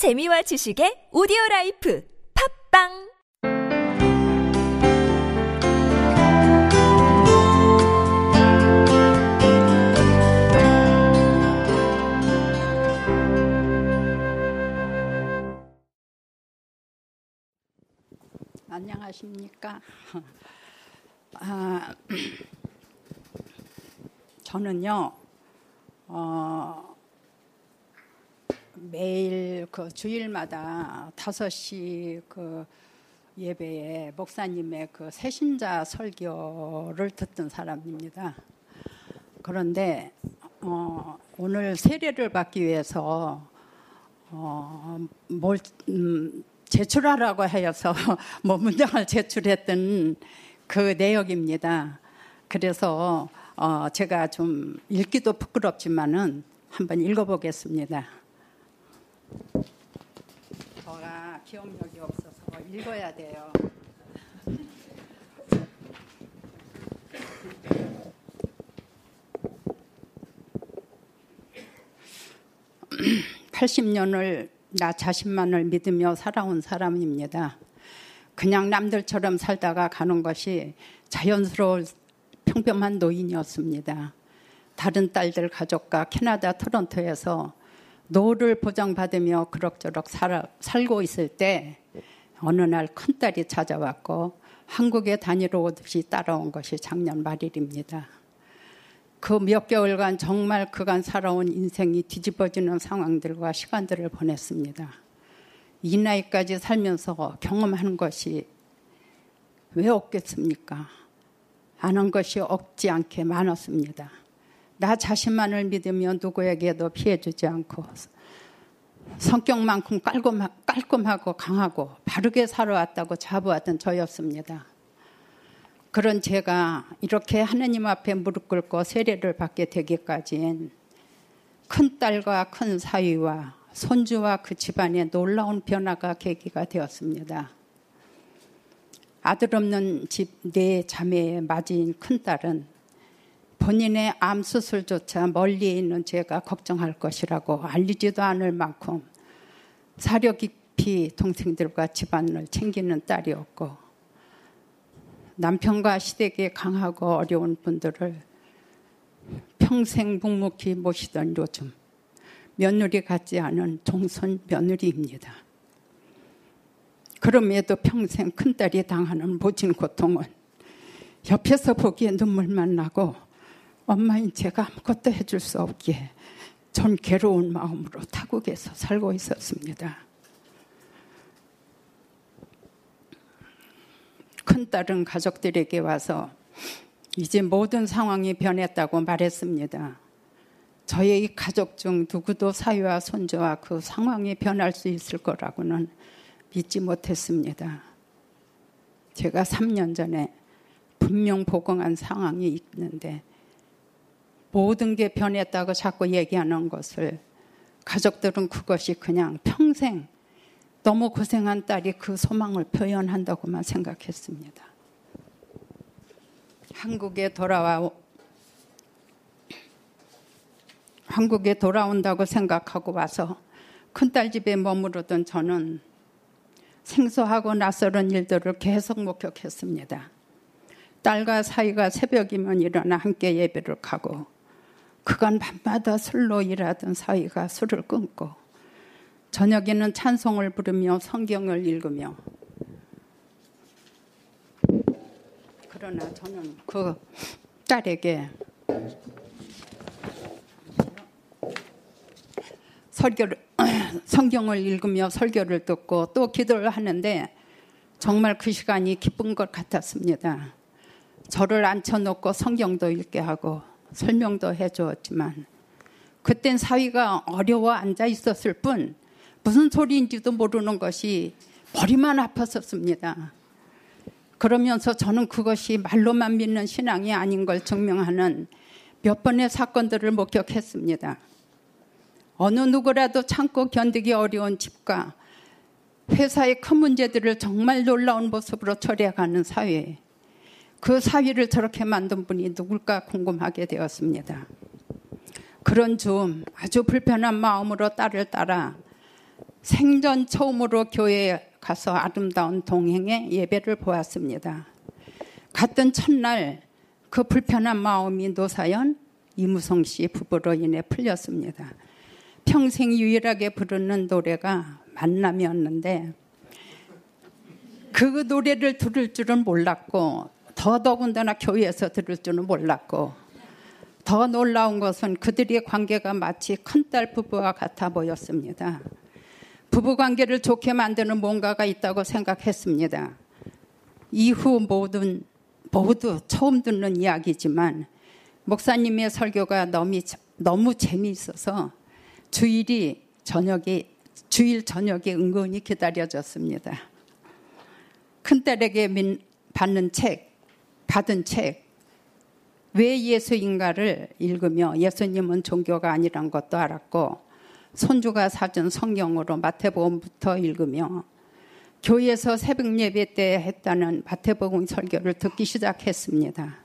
재미와 지식의 오디오 라이프 팝빵 안녕하십니까. 아, 저는요, 어, 매일 그 주일마다 5시 그 예배에 목사님의 그 새신자 설교를 듣던 사람입니다. 그런데 어, 오늘 세례를 받기 위해서 어, 뭘 음, 제출하라고 하여서 뭐 문장을 제출했던 그 내역입니다. 그래서 어, 제가 좀 읽기도 부끄럽지만은 한번 읽어보겠습니다. 저가 기억력이 없어서 읽어야 돼요. (80년을) 나 자신만을 믿으며 살아온 사람입니다. 그냥 남들처럼 살다가 가는 것이 자연스러운 평범한 노인이었습니다. 다른 딸들 가족과 캐나다 토론토에서 노후를 보장받으며 그럭저럭 살, 살고 있을 때 어느 날 큰딸이 찾아왔고 한국에 다니러 오듯이 따라온 것이 작년 말일입니다. 그 몇 개월간 정말 그간 살아온 인생이 뒤집어지는 상황들과 시간들을 보냈습니다. 이 나이까지 살면서 경험하는 것이 왜 없겠습니까? 아는 것이 없지 않게 많았습니다. 나 자신만을 믿으며 누구에게도 피해주지 않고 성격만큼 깔끔하고 강하고 바르게 살아왔다고 자부하던 저였습니다. 그런 제가 이렇게 하느님 앞에 무릎 꿇고 세례를 받게 되기까지는 큰 딸과 큰 사위와 손주와 그 집안에 놀라운 변화가 계기가 되었습니다. 아들 없는 집 네 자매의 맞이인 큰 딸은 본인의 암 수술조차 멀리 있는 제가 걱정할 것이라고 알리지도 않을 만큼 사려 깊이 동생들과 집안을 챙기는 딸이었고 남편과 시댁에 강하고 어려운 분들을 평생 묵묵히 모시던 요즘 며느리 같지 않은 종손 며느리입니다. 그럼에도 평생 큰딸이 당하는 모진 고통은 옆에서 보기에 눈물만 나고 엄마인 제가 아무것도 해줄 수 없기에 전 괴로운 마음으로 타국에서 살고 있었습니다. 큰딸은 가족들에게 와서 이제 모든 상황이 변했다고 말했습니다. 저의 가족 중 누구도 사위와 손주와 그 상황이 변할 수 있을 거라고는 믿지 못했습니다. 제가 3년 전에 분명 보고한 상황이 있는데 모든 게 변했다고 자꾸 얘기하는 것을 가족들은 그것이 그냥 평생 너무 고생한 딸이 그 소망을 표현한다고만 생각했습니다. 한국에 돌아와 한국에 돌아온다고 생각하고 와서 큰딸 집에 머무르던 저는 생소하고 낯설은 일들을 계속 목격했습니다. 딸과 사이가 새벽이면 일어나 함께 예배를 가고 그간 밤마다 술로 일하던 사이가 술을 끊고 저녁에는 찬송을 부르며 성경을 읽으며 그러나 저는 그 딸에게 설교를 성경을 읽으며 설교를 듣고 또 기도를 하는데 정말 그 시간이 기쁜 것 같았습니다. 저를 앉혀놓고 성경도 읽게 하고 설명도 해 주었지만 그땐 사위가 어려워 앉아 있었을 뿐 무슨 소리인지도 모르는 것이 머리만 아팠었습니다. 그러면서 저는 그것이 말로만 믿는 신앙이 아닌 걸 증명하는 몇 번의 사건들을 목격했습니다. 어느 누구라도 참고 견디기 어려운 집과 회사의 큰 문제들을 정말 놀라운 모습으로 처리해가는 사회. 그 사위를 저렇게 만든 분이 누굴까 궁금하게 되었습니다. 그런 좀 아주 불편한 마음으로 딸을 따라 생전 처음으로 교회에 가서 아름다운 동행의 예배를 보았습니다. 갔던 첫날 그 불편한 마음이 노사연 이무성 씨 부부로 인해 풀렸습니다. 평생 유일하게 부르는 노래가 만남이었는데 그 노래를 들을 줄은 몰랐고 더더군다나 교회에서 들을 줄은 몰랐고 더 놀라운 것은 그들의 관계가 마치 큰딸 부부와 같아 보였습니다. 부부 관계를 좋게 만드는 뭔가가 있다고 생각했습니다. 이후 모든 모두 처음 듣는 이야기지만 목사님의 설교가 너무, 너무 재미있어서 주일이 저녁에 주일 저녁에 은근히 기다려졌습니다. 큰딸에게 민, 받는 책, 받은 책, 왜 예수인가를 읽으며 예수님은 종교가 아니란 것도 알았고 손주가 사준 성경으로 마태복음부터 읽으며 교회에서 새벽 예배 때 했다는 마태복음 설교를 듣기 시작했습니다.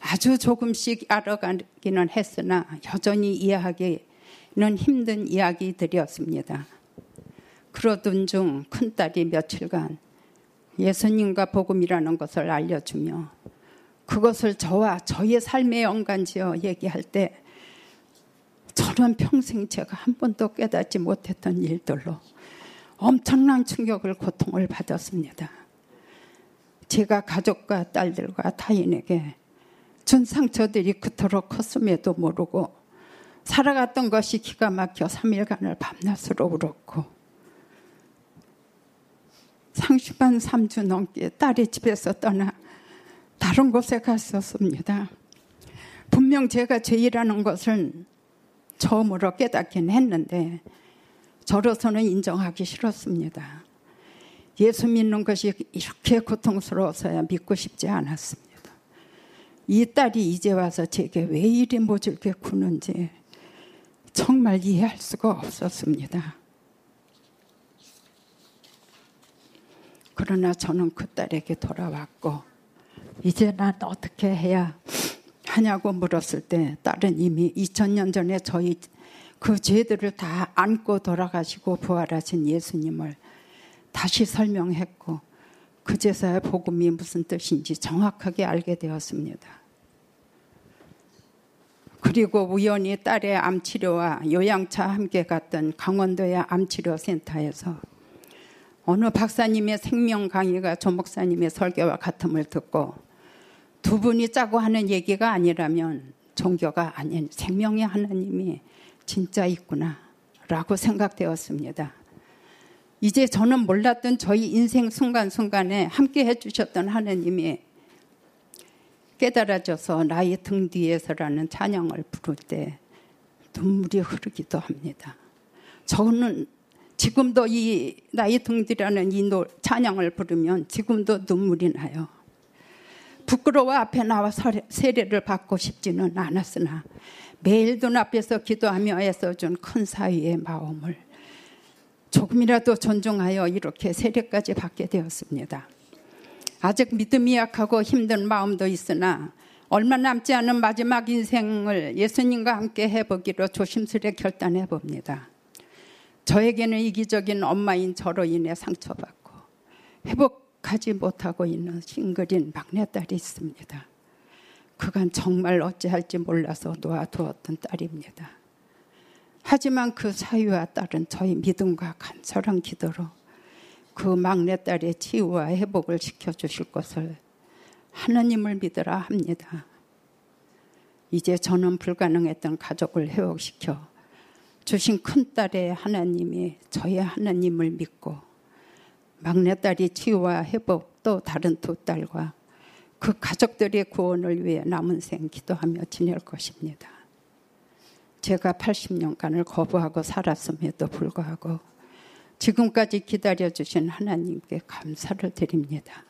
아주 조금씩 알아가기는 했으나 여전히 이해하기는 힘든 이야기들이었습니다. 그러던 중 큰딸이 며칠간 예수님과 복음이라는 것을 알려주며 그것을 저와 저의 삶의 연관지어 얘기할 때 저는 평생 제가 한 번도 깨닫지 못했던 일들로 엄청난 충격을 고통을 받았습니다. 제가 가족과 딸들과 타인에게 준 상처들이 그토록 컸음에도 모르고 살아갔던 것이 기가 막혀 3일간을 밤낮으로 울었고 상심한 3주 넘게 딸이 집에서 떠나 다른 곳에 갔었습니다. 분명 제가 죄이라는 것은 처음으로 깨닫긴 했는데 저로서는 인정하기 싫었습니다. 예수 믿는 것이 이렇게 고통스러워서야 믿고 싶지 않았습니다. 이 딸이 이제 와서 제게 왜 이리 모질게 구는지 정말 이해할 수가 없었습니다. 그러나 저는 그 딸에게 돌아왔고 이제 난 어떻게 해야 하냐고 물었을 때 딸은 이미 2000년 전에 저희 그 죄들을 다 안고 돌아가시고 부활하신 예수님을 다시 설명했고 그제서야 복음이 무슨 뜻인지 정확하게 알게 되었습니다. 그리고 우연히 딸의 암치료와 요양차 함께 갔던 강원도의 암치료센터에서 어느 박사님의 생명 강의가 조 목사님의 설교와 같음을 듣고 두 분이 짜고 하는 얘기가 아니라면 종교가 아닌 생명의 하나님이 진짜 있구나 라고 생각되었습니다. 이제 저는 몰랐던 저희 인생 순간순간에 함께 해주셨던 하나님이 깨달아져서 나의 등 뒤에서라는 찬양을 부를 때 눈물이 흐르기도 합니다. 저는 지금도 이 나의 등 뒤라는 이 찬양을 부르면 지금도 눈물이 나요. 부끄러워 앞에 나와 세례를 받고 싶지는 않았으나 매일 눈앞에서 기도하며 애써준 큰 사위의 마음을 조금이라도 존중하여 이렇게 세례까지 받게 되었습니다. 아직 믿음이 약하고 힘든 마음도 있으나 얼마 남지 않은 마지막 인생을 예수님과 함께 해보기로 조심스레 결단해 봅니다. 저에게는 이기적인 엄마인 저로 인해 상처받고 회복 가지 못하고 있는 싱글인 막내딸이 있습니다. 그간 정말 어찌할지 몰라서 놓아두었던 딸입니다. 하지만 그 사위와 딸은 저희 믿음과 간절한 기도로 그 막내딸의 치유와 회복을 시켜주실 것을 하나님을 믿으라 합니다. 이제 저는 불가능했던 가족을 회복시켜 주신 큰딸의 하나님이 저의 하나님을 믿고 막내딸이 치유와 회복 또 다른 두 딸과 그 가족들의 구원을 위해 남은 생 기도하며 지낼 것입니다. 제가 80년간을 거부하고 살았음에도 불구하고 지금까지 기다려주신 하나님께 감사를 드립니다.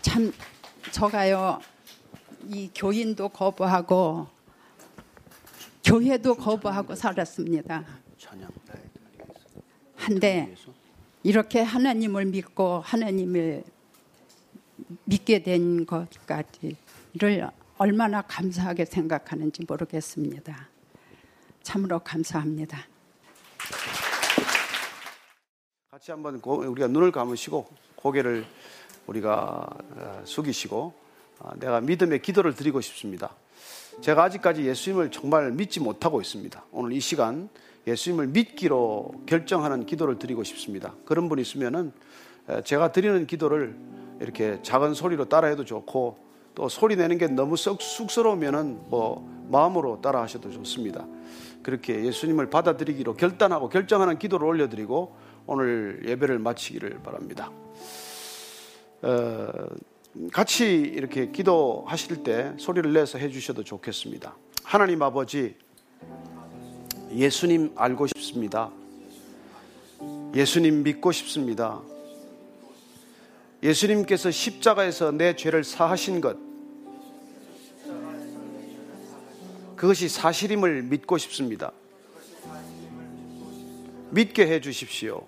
참, 저가요, 이 교인도 거부하고, 교회도 거부하고 살았습니다. 한데 이렇게 하나님을 믿고 하나님을 믿게 된 것까지를 얼마나 감사하게 생각하는지 모르겠습니다. 참으로 감사합니다. 같이 한번 고, 우리가 눈을 감으시고 고개를 우리가 어, 숙이시고 어, 내가 믿음의 기도를 드리고 싶습니다. 제가 아직까지 예수님을 정말 믿지 못하고 있습니다. 오늘 이 시간 예수님을 믿기로 결정하는 기도를 드리고 싶습니다. 그런 분 있으면은 제가 드리는 기도를 이렇게 작은 소리로 따라해도 좋고 또 소리 내는 게 너무 썩 쑥스러우면은 뭐 마음으로 따라 하셔도 좋습니다. 그렇게 예수님을 받아들이기로 결단하고 결정하는 기도를 올려드리고 오늘 예배를 마치기를 바랍니다. 어, 같이 이렇게 기도하실 때 소리를 내서 해주셔도 좋겠습니다. 하나님 아버지, 예수님 알고 싶습니다. 예수님 믿고 싶습니다. 예수님께서 십자가에서 내 죄를 사하신 것, 그것이 사실임을 믿고 싶습니다. 믿게 해 주십시오.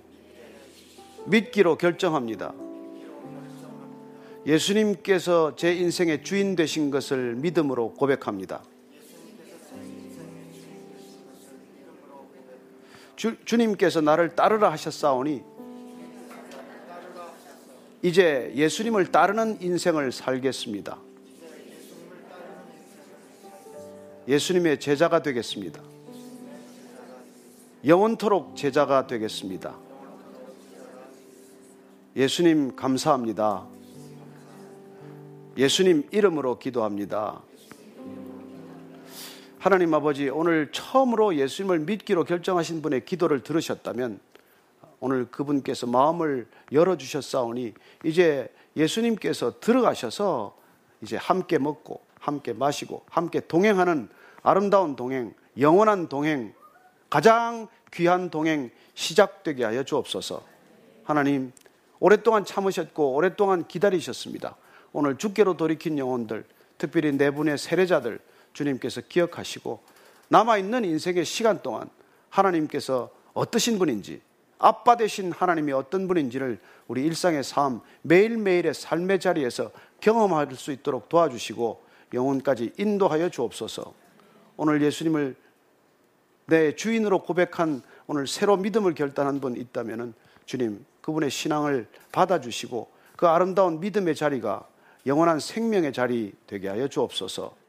믿기로 결정합니다. 예수님께서 제 인생의 주인 되신 것을 믿음으로 고백합니다. 주, 주님께서 나를 따르라 하셨사오니 이제 예수님을 따르는 인생을 살겠습니다. 예수님의 제자가 되겠습니다. 영원토록 제자가 되겠습니다. 예수님 감사합니다. 예수님 이름으로 기도합니다. 하나님 아버지, 오늘 처음으로 예수님을 믿기로 결정하신 분의 기도를 들으셨다면 오늘 그분께서 마음을 열어주셨사오니 이제 예수님께서 들어가셔서 이제 함께 먹고 함께 마시고 함께 동행하는 아름다운 동행, 영원한 동행, 가장 귀한 동행 시작되게 하여 주옵소서. 하나님, 오랫동안 참으셨고 오랫동안 기다리셨습니다. 오늘 주께로 돌이킨 영혼들, 특별히 네 분의 세례자들 주님께서 기억하시고 남아있는 인생의 시간 동안 하나님께서 어떠신 분인지 아빠 되신 하나님이 어떤 분인지를 우리 일상의 삶, 매일매일의 삶의 자리에서 경험할 수 있도록 도와주시고 영혼까지 인도하여 주옵소서. 오늘 예수님을 내 주인으로 고백한 오늘 새로 믿음을 결단한 분 있다면 주님 그분의 신앙을 받아주시고 그 아름다운 믿음의 자리가 영원한 생명의 자리 되게 하여 주옵소서.